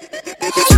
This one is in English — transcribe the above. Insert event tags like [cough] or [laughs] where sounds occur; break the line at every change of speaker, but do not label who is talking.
it. [laughs]